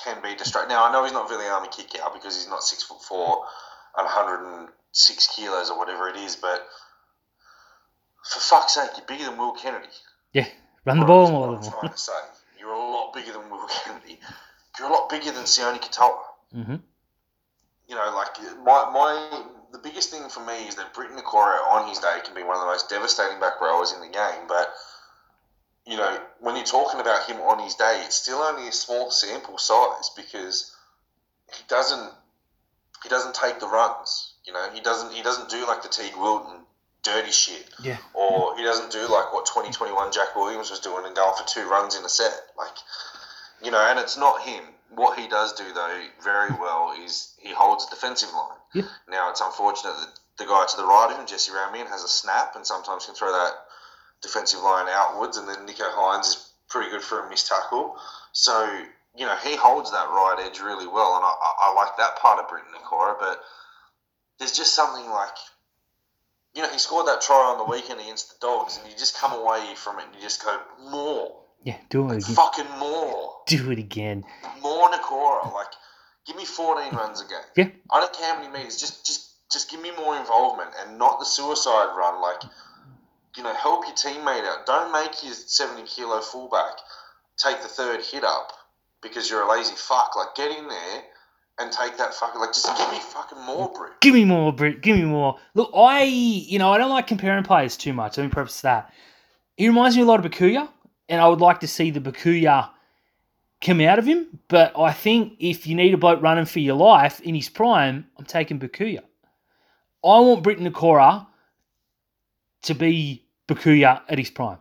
can be distracted. Now, I know he's not really army kick out because he's not six foot four and 106 kilos or whatever it is, but for fuck's sake, you're bigger than Will Kennedy.
Yeah. Run the ball more than
trying to say. You're a lot bigger than Will Kennedy. You're a lot bigger than Sione Katoa.
hmm
you know, like my my the biggest thing for me is that Briton Nikora on his day can be one of the most devastating back rowers in the game. But you know, when you're talking about him on his day, it's still only a small sample size because he doesn't he doesn't take the runs. You know, he doesn't he doesn't do like the Teig Wilton dirty shit,
Yeah.
or he doesn't do like what 2021 Jack Williams was doing and going for two runs in a set. Like, you know, and it's not him. What he does do though very well is he holds a defensive line.
Yeah.
Now it's unfortunate that the guy to the right of him, Jesse Ramien, has a snap and sometimes can throw that defensive line outwards, and then Nicho Hynes is pretty good for a missed tackle. So you know he holds that right edge really well, and I, I, like that part of Briton Nikora. But there's just something like you know he scored that try on the weekend against the Dogs, and you just come away from it and you just go more,
Yeah. Do it again.
fucking more
Do it again.
more Nikora. Like, give me 14 runs a game.
Yeah.
I don't care how many meters. Just, just, just give me more involvement and not the suicide run. Like, you know, help your teammate out. Don't make your 70 kilo fullback take the third hit up because you're a lazy fuck. Like, get in there and take that fucking. Like, just give me fucking more, Brit.
Give me more, Brit. Give me more. Look, I, you know, I don't like comparing players too much. Let me preface that. He reminds me a lot of Bukuya, and I would like to see the Bukuya come out of him. But I think if you need a bloke running for your life in his prime, I'm taking Bukuya. I want Briton Nikora to be Bukuya at his prime.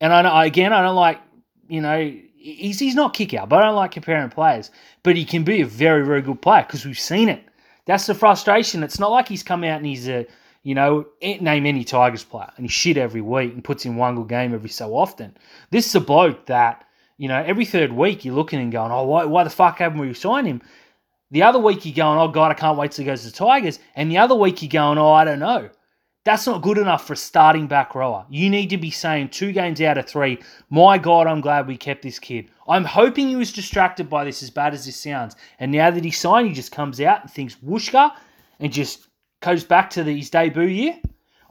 And I know again, I don't like, you know, he's he's not kick out, but I don't like comparing players. But he can be a very, very good player because we've seen it. That's the frustration. It's not like he's come out and he's a, you know, name any Tigers player and he's shit every week and puts in one good game every so often. This is a bloke that, you know, every third week you're looking and going, oh, why, why the fuck haven't we signed him? The other week you're going, oh, God, I can't wait till he goes to the Tigers. And the other week you're going, oh, I don't know. That's not good enough for a starting back rower. You need to be saying two games out of three, my God, I'm glad we kept this kid. I'm hoping he was distracted by this, as bad as this sounds. And now that he's signed, he just comes out and thinks whooshka and just goes back to the, his debut year.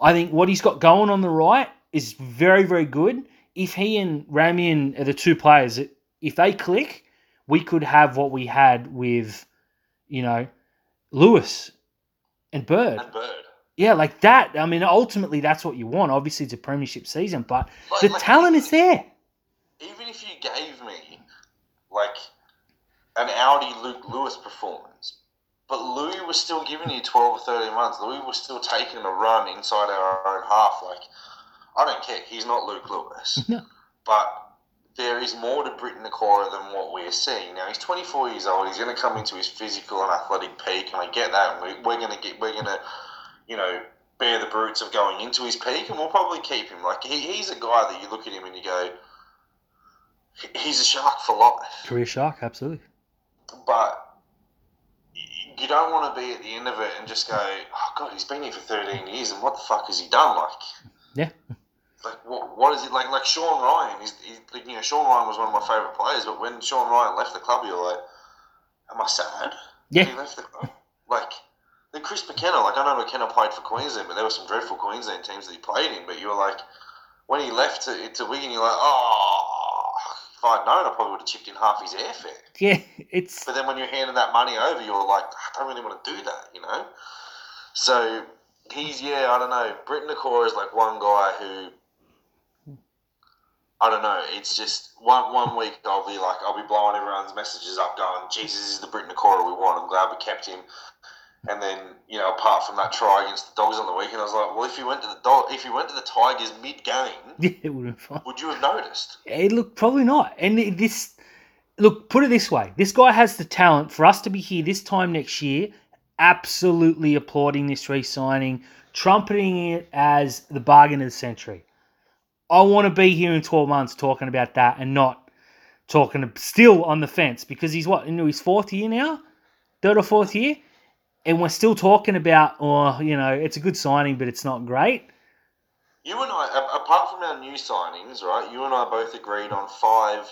I think what he's got going on the right is very, very good. If he and Ramien are the two players, if they click, we could have what we had with, you know, Lewis and Bird.
And Bird.
Yeah, like that. I mean, ultimately, that's what you want. Obviously, it's a premiership season, but
Like-
the
like-
talent is there.
Even if you gave me like an Audi Luke Lewis performance, but Louis was still giving you twelve or thirteen runs. Louis was still taking a run inside our own half. Like I don't care. He's not Luke Lewis,
No.
but there is more to Briton Nikora than what we're seeing now. He's 24 years old. He's going to come into his physical and athletic peak, and I get that. We're going to get, we're going to, you know, bear the brutes of going into his peak, and we'll probably keep him. Like he, he's a guy that you look at him and you go, he's a shark for life.
Career shark, absolutely.
But you don't want to be at the end of it and just go, oh god, he's been here for 13 years, and what the fuck has he done? Like,
Yeah.
like what, what is it like? Like Sean Ryan, he's, he's you know, Sean Ryan was one of my favourite players, but when Sean Ryan left the club, you're like, am I sad?
Yeah.
He left the club. Like, then Chris McKenna, like I know McKenna played for Queensland, but there were some dreadful Queensland teams that he played in. But you were like, when he left to, to Wigan, you're like, oh, if I'd known, I probably would have chipped in half his airfare.
Yeah, it's
But then when you're handing that money over, you're like, I don't really want to do that, you know? So he's, yeah, I don't know. Briton Nikora is like one guy who, I don't know. It's just one one week I'll be like, I'll be blowing everyone's messages up, going, Jesus, this is the Briton Nikora we want. I'm glad we kept him. And then, you know, apart from that try against the Dogs on the weekend, I was like, well, if you went to the dog, if you went to the Tigers mid game,
yeah, it would have fine.
would you have noticed?
It look, probably not. And this, look, put it this way: this guy has the talent for us to be here this time next year, absolutely applauding this re-signing, trumpeting it as the bargain of the century. I want to be here in twelve months talking about that and not talking still on the fence because he's what into his fourth year now, third or fourth year, and we're still talking about, oh, you know, it's a good signing, but it's not great.
You and I, apart from our new signings, right? You and I both agreed on five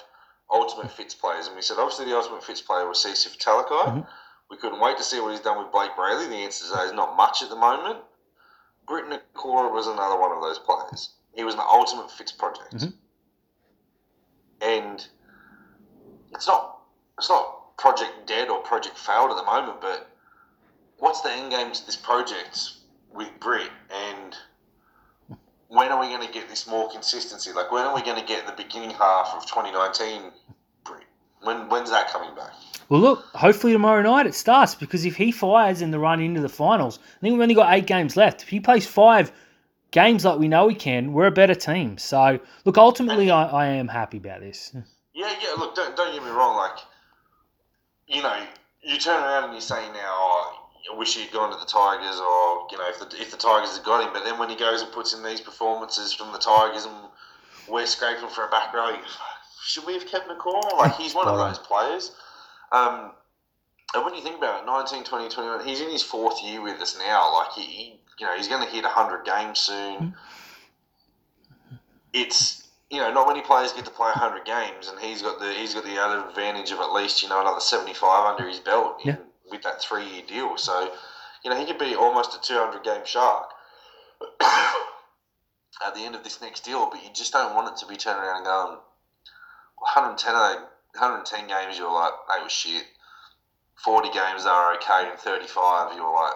ultimate fits players, and we said obviously the ultimate fits player was Cecil Talakai.
Mhm.
We couldn't wait to see what he's done with Blayke Brailey. The answer to that is not much at the moment. Briton Nikora was another one of those players. He was an ultimate fits project,
Mhm.
and it's not it's not project dead or project failed at the moment. But what's the end game to this project with Brit and when are we going to get this more consistency? Like, when are we going to get the beginning half of 2019? Brit? When when's that coming back?
Well, look, hopefully tomorrow night it starts because if he fires in the run into the finals, I think we've only got eight games left. If he plays five games like we know he can, we're a better team. So, look, ultimately, I, I am happy about this.
Yeah, yeah. Look, don't don't get me wrong. Like, you know, you turn around and you say now, oh, wish he'd gone to the Tigers, or you know, if the if the Tigers had got him. But then when he goes and puts in these performances from the Tigers, and we're scraping for a back row, should we have kept Nikora? Like, he's one of those players. Um, and when you think about it, 19, 20, 21, he's in his fourth year with us now. Like, he, he you know, he's going to hit 100 games soon. It's, you know, not many players get to play 100 games, and he's got the he's got the other advantage of at least, you know, another 75 under his belt in,
Yeah.
With that three year deal. So, you know, he could be almost a 200 game shark at the end of this next deal, but you just don't want it to be turning around and going, 110, 110 games, you're like, they were shit. 40 games, they were okay, and 35, you're like,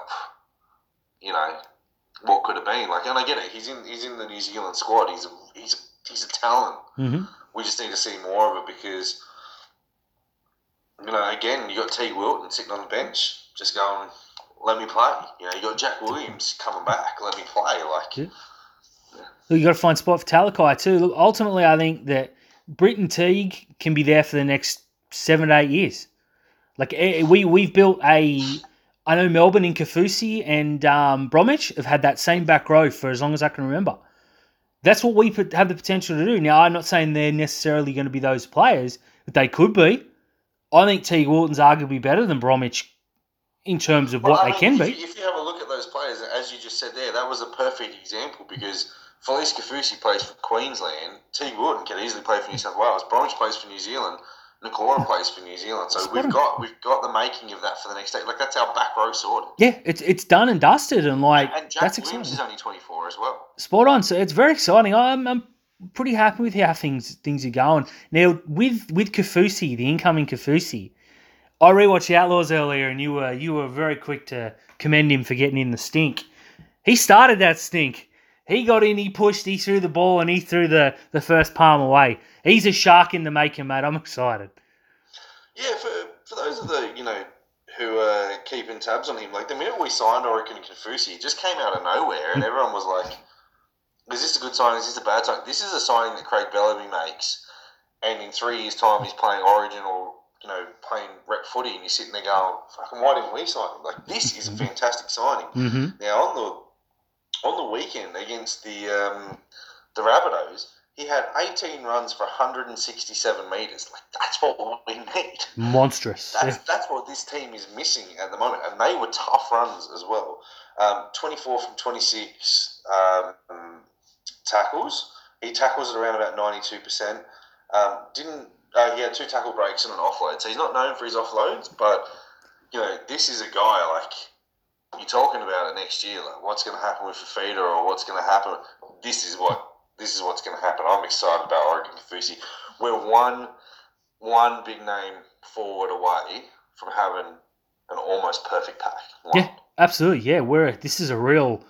you know, what could have been? Like, and I get it, he's in he's in the New Zealand squad, he's a, he's a, he's a talent.
hmm
We just need to see more of it because you know, again, you got T. Wilton sitting on the bench, just going, "Let me play." You know, you got Jack Williams coming back, "Let me play." Like,
Yeah. Look, you got to find a spot for Talakai too. Look, ultimately, I think that Britton Teague can be there for the next seven to eight years. Like eh, we we've built a. I know Melbourne in Kaufusi and um, Bromwich have had that same back row for as long as I can remember. That's what we put, have the potential to do. Now, I'm not saying they're necessarily going to be those players, but they could be. I think Teig Wilton's arguably better than Bromwich in terms of what
Well, I
they
mean,
can
if
be.
You, if you have a look at those players, as you just said there, that was a perfect example because Felise Kaufusi plays for Queensland, T. Wooden can easily play for New South Wales, Bromwich plays for New Zealand, Nikora plays for New Zealand. So we've got we've got the making of that for the next day. Like that's our back row sorted.
Yeah, it's it's done and dusted, and like
And Jack
that's
Williams
exciting.
is only twenty four as well.
Spot on. So it's very exciting. I'm, I'm pretty happy with how things things are going now. With with Kaufusi, the incoming Kaufusi, I rewatched the Outlaws earlier, and you were you were very quick to commend him for getting in the stink. He started that stink. He got in, he pushed, he threw the ball, and he threw the, the first palm away. He's a shark in the making, mate. I'm excited.
Yeah, for, for those of the you know who are keeping tabs on him, like the minute we signed Oregon Kaufusi, it just came out of nowhere, and everyone was like, "Is this a good sign? Is this a bad sign?" This is a signing that Craig Bellamy makes, and in three years' time, he's playing Origin or you know playing rep footy, and you're sitting there going, "Fucking why didn't we sign him?" Like this is a fantastic signing.
Mm-hmm.
Now on the on the weekend against the um, the Rabbitohs, he had 18 runs for 167 meters. Like that's what we need.
Monstrous.
That's, that's what this team is missing at the moment, and they were tough runs as well. Um, 24 from 26 um, tackles. He tackles at around about 92%. Um, didn't uh, he had two tackle breaks and an offload, so he's not known for his offloads. But you know, this is a guy like you're talking about it next year. Like what's going to happen with Fifita or what's going to happen. This is what this is what's going to happen. I'm excited about Oregon Kaufusi. We're one one big name forward away from having an almost perfect pack. One.
Yeah. Absolutely, yeah. We're this is a real.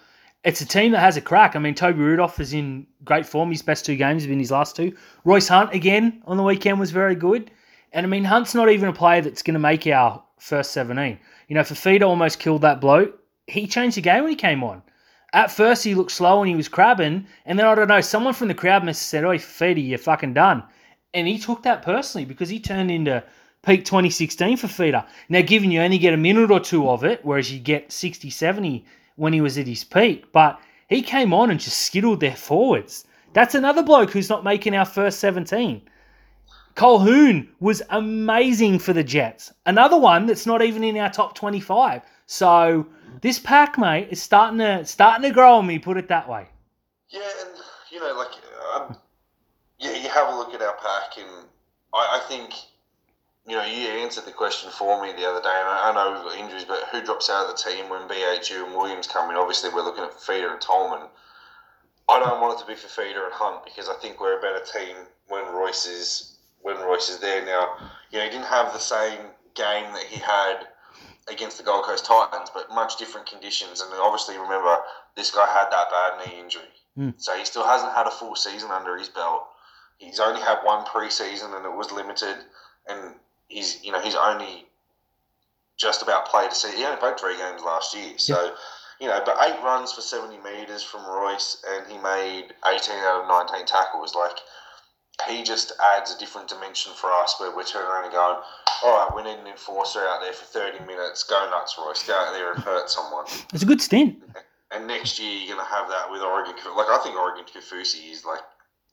It's a team that has a crack. I mean, Toby Rudolf is in great form. His best two games have been his last two. Royce Hunt again on the weekend was very good. And I mean, Hunt's not even a player that's going to make our first seventeen. You know, Fifita almost killed that bloke. He changed the game when he came on. At first, he looked slow and he was crabbing, and then I don't know, someone from the crowd must have said, "Oi, Fifita, you're fucking done." And he took that personally because he turned into peak 2016 for Feeder. Now, given you only get a minute or two of it, whereas you get 60, 70 when he was at his peak, but he came on and just skittled their forwards. That's another bloke who's not making our first 17. Colquhoun was amazing for the Jets. Another one that's not even in our top 25. So this pack, mate, is starting to starting to grow on me. Put it that way.
Yeah, and you know, like, um, yeah, you have a look at our pack, and I, I think, you know, you answered the question for me the other day, and I, I know we've got injuries, but who drops out of the team when BHU and Williams come in? Obviously, we're looking at Feeder and Tolman. I don't want it to be for Feeder and Hunt because I think we're a better team when Royce is when Royce is there. Now, you know, he didn't have the same game that he had against the Gold Coast Titans, but much different conditions. And obviously, remember, this guy had that bad knee injury.
Mm.
So he still hasn't had a full season under his belt. He's only had one preseason and it was limited. And he's, you know, he's only just about played a season. He only played three games last year. So, you know, but eight runs for 70 metres from Royce and he made 18 out of 19 tackles. Like, he just adds a different dimension for us where we're turning around and going, all right, we need an enforcer out there for 30 minutes. Go nuts, Royce. Go out there and hurt someone.
It's a good stint.
And next year you're going to have that with Oregon. Like I think Oregon Kaufusi is like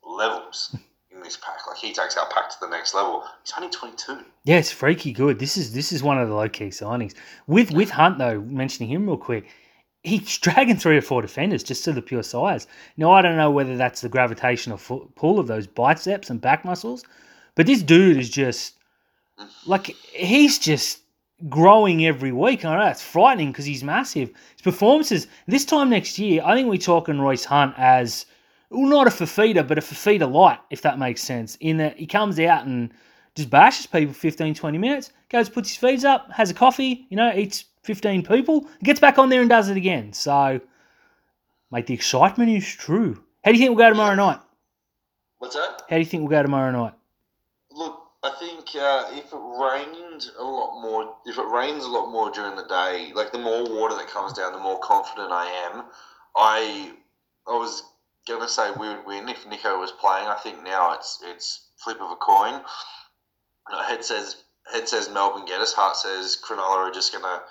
levels in this pack. Like he takes our pack to the next level. He's only 22.
Yeah, it's freaky good. This is this is one of the low key signings. With with Hunt though, mentioning him real quick, he's dragging three or four defenders just to the pure size. Now I don't know whether that's the gravitational pull of those biceps and back muscles, but this dude is just mm. like he's just growing every week. I know that's frightening because he's massive. His performances this time next year, I think we're talking Royce Hunt as well, not a Fifita, but a Fifita light, if that makes sense. In that he comes out and just bashes people 15, 20 minutes, goes, puts his feet up, has a coffee, you know, eats 15 people, gets back on there and does it again. So, mate, the excitement is true. How do you think we'll go tomorrow night?
What's that?
How do you think we'll go tomorrow night?
Look, I think uh, if it rained a lot more, if it rains a lot more during the day, like the more water that comes down, the more confident I am. I I was gonna say we would win if Nicho was playing. I think now it's it's flip of a coin. Uh, head says head says Melbourne get us. Heart says Cronulla are just gonna,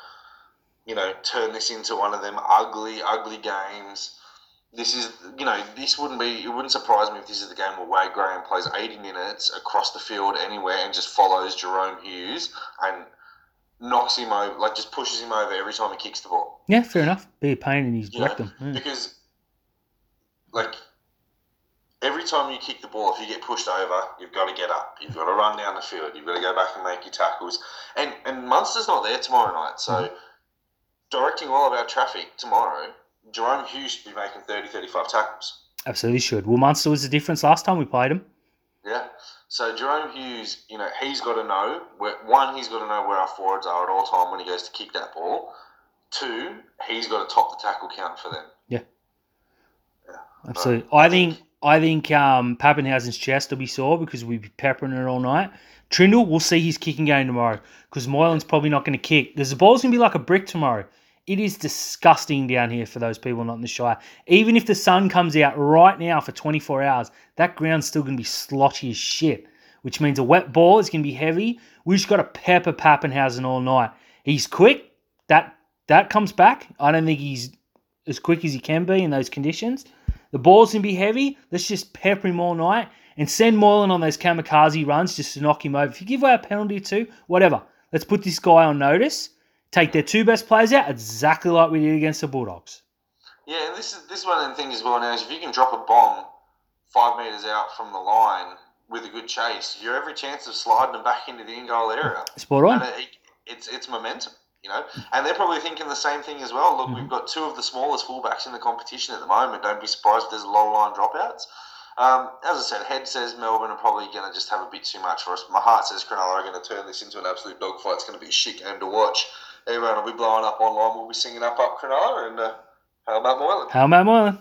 you know, turn this into one of them ugly, ugly games. This is, you know, this wouldn't be. It wouldn't surprise me if this is the game where Wade Graham plays 80 minutes across the field anywhere and just follows Jahrome Hughes and knocks him over, like just pushes him over every time he kicks the ball.
Yeah, fair enough. Be a pain in his rectum. Yeah.
Because, like, every time you kick the ball, if you get pushed over, you've got to get up. You've got to run down the field. You've got to go back and make your tackles. And and Munster's not there tomorrow night, so
Mm-hmm.
directing all of our traffic tomorrow, Jahrome Hughes should be making 30, 35 tackles.
Absolutely should. Well, Munster was the difference last time we played him.
Yeah. So Jahrome Hughes, you know, he's got to know where one, he's got to know where our forwards are at all time when he goes to kick that ball. Two, he's got to top the tackle count for them.
Absolutely. I think I think um, Papenhuyzen's chest will be sore because we'll be peppering it all night. Trindall, we'll see his kicking game tomorrow because Moylan's probably not going to kick. Because the ball's going to be like a brick tomorrow. It is disgusting down here for those people not in the Shire. Even if the sun comes out right now for 24 hours, that ground's still going to be slotty as shit, which means a wet ball is going to be heavy. We just got to pepper Pappenhausen all night. He's quick. That that comes back. I don't think he's as quick as he can be in those conditions. The ball's going to be heavy. Let's just pepper him all night and send Moylan on those kamikaze runs just to knock him over. If you give away a penalty or two, whatever. Let's put this guy on notice. Take their two best players out, exactly like we did against the Bulldogs.
Yeah, and this is this is one of the things as well now is if you can drop a bomb five metres out from the line with a good chase, you're every chance of sliding them back into the in goal area.
Spot on.
It, it's it's momentum, you know. And they're probably thinking the same thing as well. Look, we've got two of the smallest fullbacks in the competition at the moment. Don't be surprised if there's low line dropouts. Um, as I said, head says Melbourne are probably going to just have a bit too much for us. My heart says Cronulla are going to turn this into an absolute dogfight. It's going to be a shit game to watch. Everyone will be blowing up online. We'll be singing up up Cronulla and uh, how about Moylan?
How about Moylan?